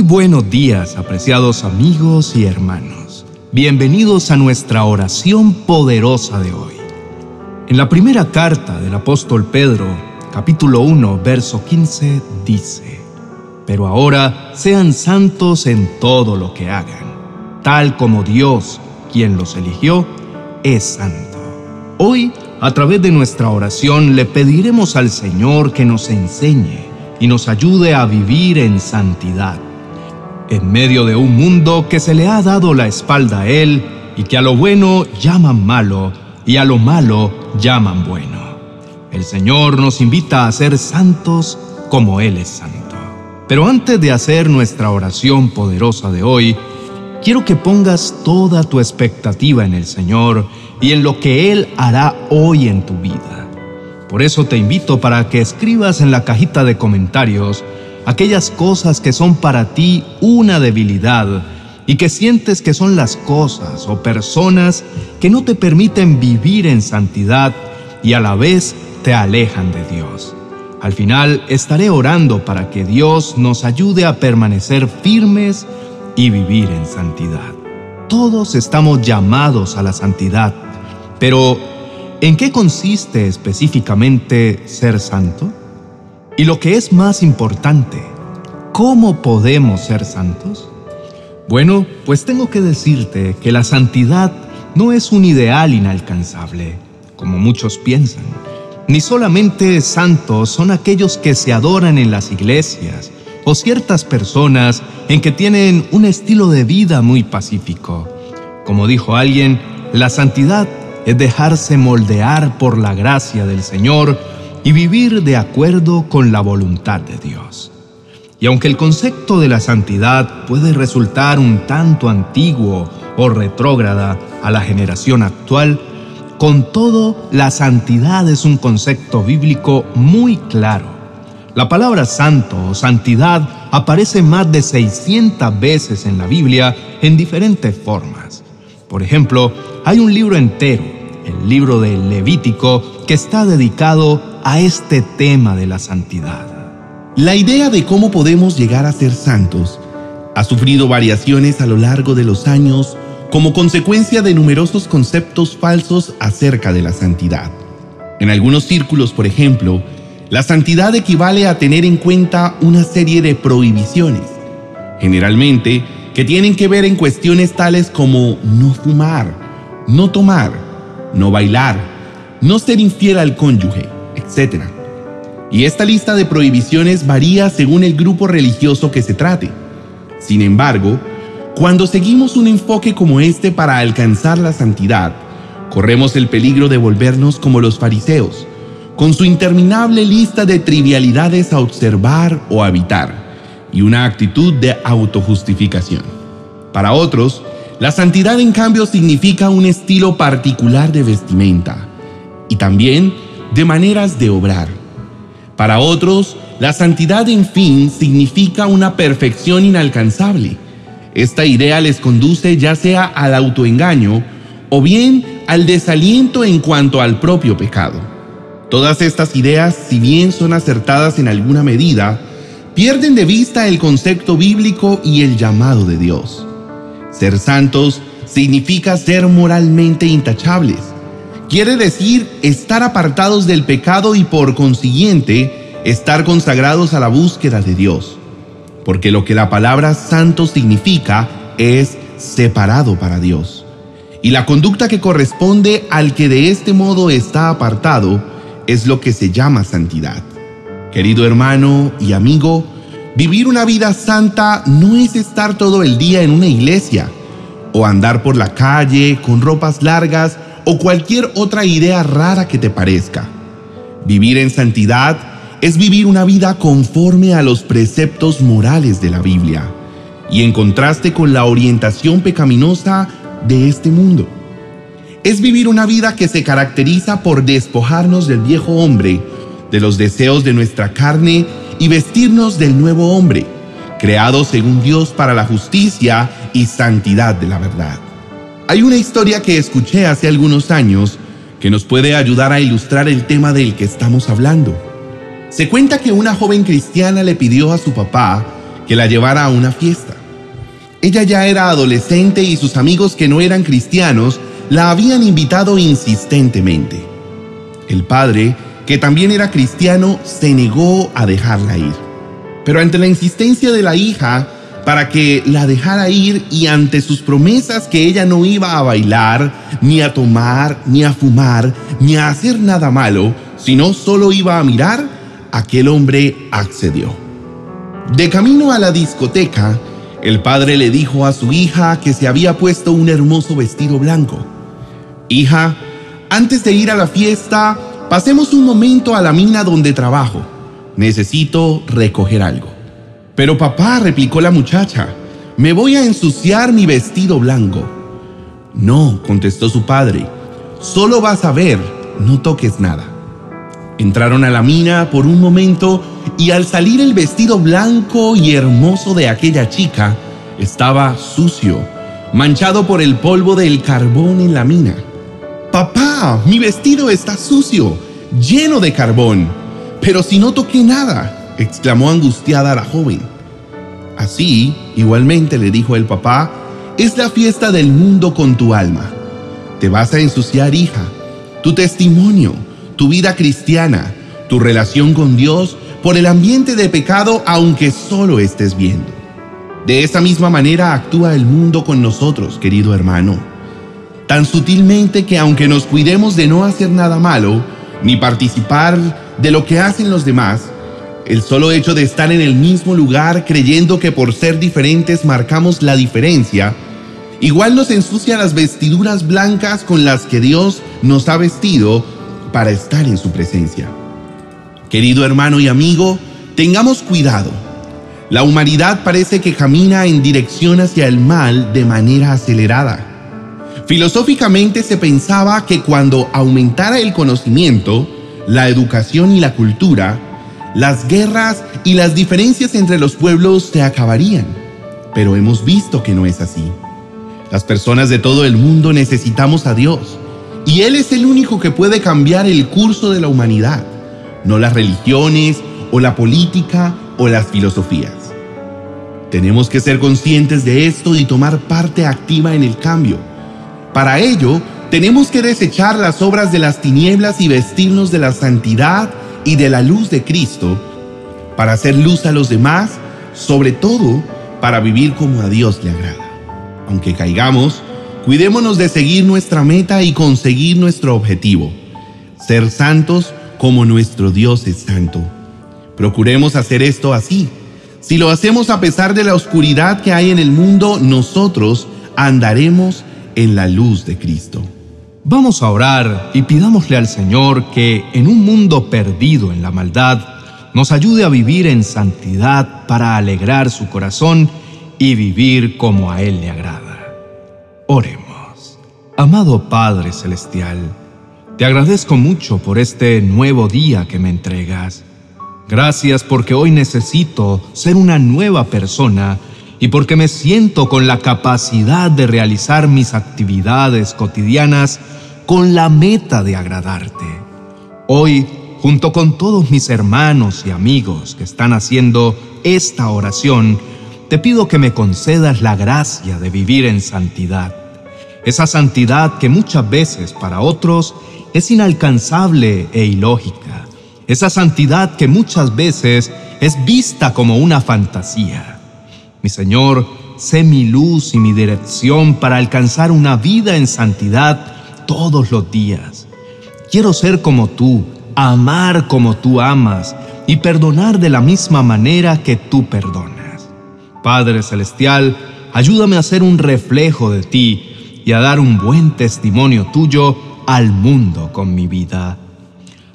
Muy buenos días, apreciados amigos y hermanos. Bienvenidos a nuestra oración poderosa de hoy. En la primera carta del apóstol Pedro, capítulo 1, verso 15, dice, Pero ahora sean santos en todo lo que hagan, tal como Dios, quien los eligió, es santo. Hoy, a través de nuestra oración, le pediremos al Señor que nos enseñe y nos ayude a vivir en santidad. En medio de un mundo que se le ha dado la espalda a Él y que a lo bueno llaman malo y a lo malo llaman bueno. El Señor nos invita a ser santos como Él es santo. Pero antes de hacer nuestra oración poderosa de hoy, quiero que pongas toda tu expectativa en el Señor y en lo que Él hará hoy en tu vida. Por eso te invito para que escribas en la cajita de comentarios aquellas cosas que son para ti una debilidad y que sientes que son las cosas o personas que no te permiten vivir en santidad y a la vez te alejan de Dios. Al final estaré orando para que Dios nos ayude a permanecer firmes y vivir en santidad. Todos estamos llamados a la santidad, pero ¿En qué consiste específicamente ser santo? Y lo que es más importante, ¿cómo podemos ser santos? Bueno, pues tengo que decirte que la santidad no es un ideal inalcanzable, como muchos piensan. Ni solamente santos son aquellos que se adoran en las iglesias o ciertas personas en que tienen un estilo de vida muy pacífico. Como dijo alguien, la santidad es dejarse moldear por la gracia del Señor y vivir de acuerdo con la voluntad de Dios. Y aunque el concepto de la santidad puede resultar un tanto antiguo o retrógrada a la generación actual, con todo, la santidad es un concepto bíblico muy claro. La palabra santo o santidad aparece más de 600 veces en la Biblia en diferentes formas. Por ejemplo, hay un libro entero, el libro del Levítico, que está dedicado a este tema de la santidad. La idea de cómo podemos llegar a ser santos ha sufrido variaciones a lo largo de los años como consecuencia de numerosos conceptos falsos acerca de la santidad. En algunos círculos, por ejemplo, la santidad equivale a tener en cuenta una serie de prohibiciones, generalmente que tienen que ver en cuestiones tales como no fumar, no tomar, no bailar, no ser infiel al cónyuge, etc. Y esta lista de prohibiciones varía según el grupo religioso que se trate. Sin embargo, cuando seguimos un enfoque como este para alcanzar la santidad, corremos el peligro de volvernos como los fariseos, con su interminable lista de trivialidades a observar o habitar y una actitud de autojustificación. Para otros, la santidad en cambio significa un estilo particular de vestimenta y también de maneras de obrar. Para otros, la santidad en fin significa una perfección inalcanzable. Esta idea les conduce ya sea al autoengaño o bien al desaliento en cuanto al propio pecado. Todas estas ideas, si bien son acertadas en alguna medida, pierden de vista el concepto bíblico y el llamado de Dios. Ser santos significa ser moralmente intachables. Quiere decir estar apartados del pecado y por consiguiente estar consagrados a la búsqueda de Dios. Porque lo que la palabra santo significa es separado para Dios. Y la conducta que corresponde al que de este modo está apartado es lo que se llama santidad. Querido hermano y amigo, Vivir una vida santa no es estar todo el día en una iglesia o andar por la calle con ropas largas o cualquier otra idea rara que te parezca. Vivir en santidad es vivir una vida conforme a los preceptos morales de la Biblia y en contraste con la orientación pecaminosa de este mundo. Es vivir una vida que se caracteriza por despojarnos del viejo hombre, de los deseos de nuestra carne y vestirnos del nuevo hombre, creado según Dios para la justicia y santidad de la verdad. Hay una historia que escuché hace algunos años que nos puede ayudar a ilustrar el tema del que estamos hablando. Se cuenta que una joven cristiana le pidió a su papá que la llevara a una fiesta. Ella ya era adolescente y sus amigos que no eran cristianos la habían invitado insistentemente. El padre, que también era cristiano, se negó a dejarla ir. Pero ante la insistencia de la hija para que la dejara ir y ante sus promesas que ella no iba a bailar, ni a tomar, ni a fumar, ni a hacer nada malo, sino solo iba a mirar, aquel hombre accedió. De camino a la discoteca, el padre le dijo a su hija que se había puesto un hermoso vestido blanco. Hija, antes de ir a la fiesta, pasemos un momento a la mina donde trabajo. Necesito recoger algo. Pero papá, replicó la muchacha, me voy a ensuciar mi vestido blanco. No, contestó su padre, solo vas a ver, no toques nada. Entraron a la mina por un momento y al salir el vestido blanco y hermoso de aquella chica estaba sucio, manchado por el polvo del carbón en la mina. Papá, mi vestido está sucio, lleno de carbón. Pero si no toqué nada, exclamó angustiada la joven. Así, igualmente le dijo el papá, es la fiesta del mundo con tu alma. Te vas a ensuciar, hija, tu testimonio tu vida cristiana, tu relación con Dios por el ambiente de pecado aunque solo estés viendo. De esa misma manera actúa el mundo con nosotros, querido hermano. Tan sutilmente que aunque nos cuidemos de no hacer nada malo, ni participar de lo que hacen los demás, el solo hecho de estar en el mismo lugar creyendo que por ser diferentes marcamos la diferencia, igual nos ensucia las vestiduras blancas con las que Dios nos ha vestido para estar en su presencia. Querido hermano y amigo, tengamos cuidado. La humanidad parece que camina en dirección hacia el mal de manera acelerada. Filosóficamente se pensaba que cuando aumentara el conocimiento, la educación y la cultura, las guerras y las diferencias entre los pueblos se acabarían. Pero hemos visto que no es así. Las personas de todo el mundo necesitamos a Dios y Él es el único que puede cambiar el curso de la humanidad, no las religiones o la política o las filosofías. Tenemos que ser conscientes de esto y tomar parte activa en el cambio. Para ello, tenemos que desechar las obras de las tinieblas y vestirnos de la santidad y de la luz de Cristo para hacer luz a los demás, sobre todo para vivir como a Dios le agrada. Aunque caigamos, Cuidémonos de seguir nuestra meta y conseguir nuestro objetivo, ser santos como nuestro Dios es santo. Procuremos hacer esto así. Si lo hacemos a pesar de la oscuridad que hay en el mundo, nosotros andaremos en la luz de Cristo. Vamos a orar y pidámosle al Señor que en un mundo perdido en la maldad, nos ayude a vivir en santidad para alegrar su corazón y vivir como a Él le agrada. Oremos. Amado Padre Celestial, te agradezco mucho por este nuevo día que me entregas. Gracias porque hoy necesito ser una nueva persona y porque me siento con la capacidad de realizar mis actividades cotidianas con la meta de agradarte. Hoy, junto con todos mis hermanos y amigos que están haciendo esta oración, te pido que me concedas la gracia de vivir en santidad esa santidad que muchas veces para otros es inalcanzable e ilógica, esa santidad que muchas veces es vista como una fantasía. Mi Señor, sé mi luz y mi dirección para alcanzar una vida en santidad todos los días. Quiero ser como tú, amar como tú amas y perdonar de la misma manera que tú perdonas. Padre Celestial, ayúdame a ser un reflejo de ti y a dar un buen testimonio tuyo al mundo con mi vida.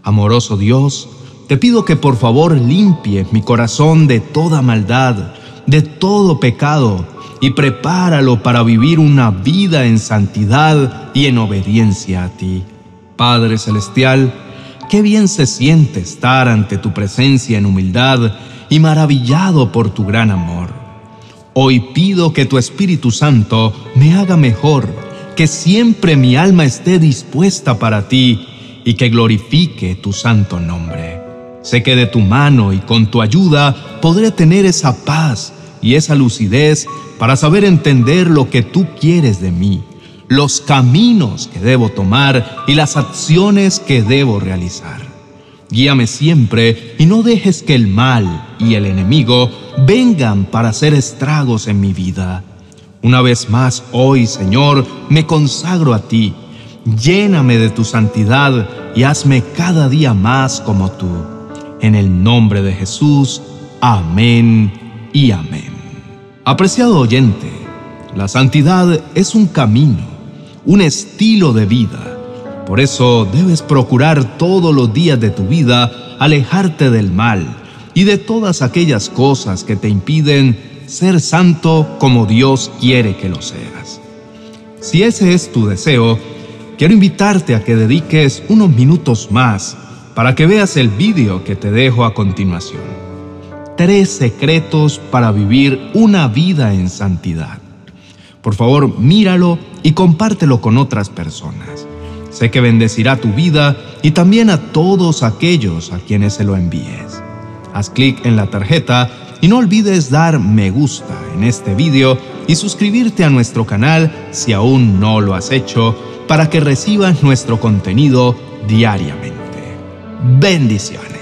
Amoroso Dios, te pido que por favor limpies mi corazón de toda maldad, de todo pecado, y prepáralo para vivir una vida en santidad y en obediencia a ti. Padre Celestial, qué bien se siente estar ante tu presencia en humildad y maravillado por tu gran amor. Hoy pido que tu Espíritu Santo me haga mejor, que siempre mi alma esté dispuesta para ti y que glorifique tu santo nombre. Sé que de tu mano y con tu ayuda podré tener esa paz y esa lucidez para saber entender lo que tú quieres de mí, los caminos que debo tomar y las acciones que debo realizar. Guíame siempre y no dejes que el mal y el enemigo vengan para hacer estragos en mi vida. Una vez más hoy, Señor, me consagro a ti. Lléname de tu santidad y hazme cada día más como tú. En el nombre de Jesús, amén y amén. Apreciado oyente, la santidad es un camino, un estilo de vida por eso debes procurar todos los días de tu vida alejarte del mal y de todas aquellas cosas que te impiden ser santo como Dios quiere que lo seas. Si ese es tu deseo, quiero invitarte a que dediques unos minutos más para que veas el vídeo que te dejo a continuación. Tres secretos para vivir una vida en santidad. Por favor, míralo y compártelo con otras personas. Sé que bendecirá tu vida y también a todos aquellos a quienes se lo envíes. Haz clic en la tarjeta y no olvides dar me gusta en este video y suscribirte a nuestro canal si aún no lo has hecho para que recibas nuestro contenido diariamente. Bendiciones.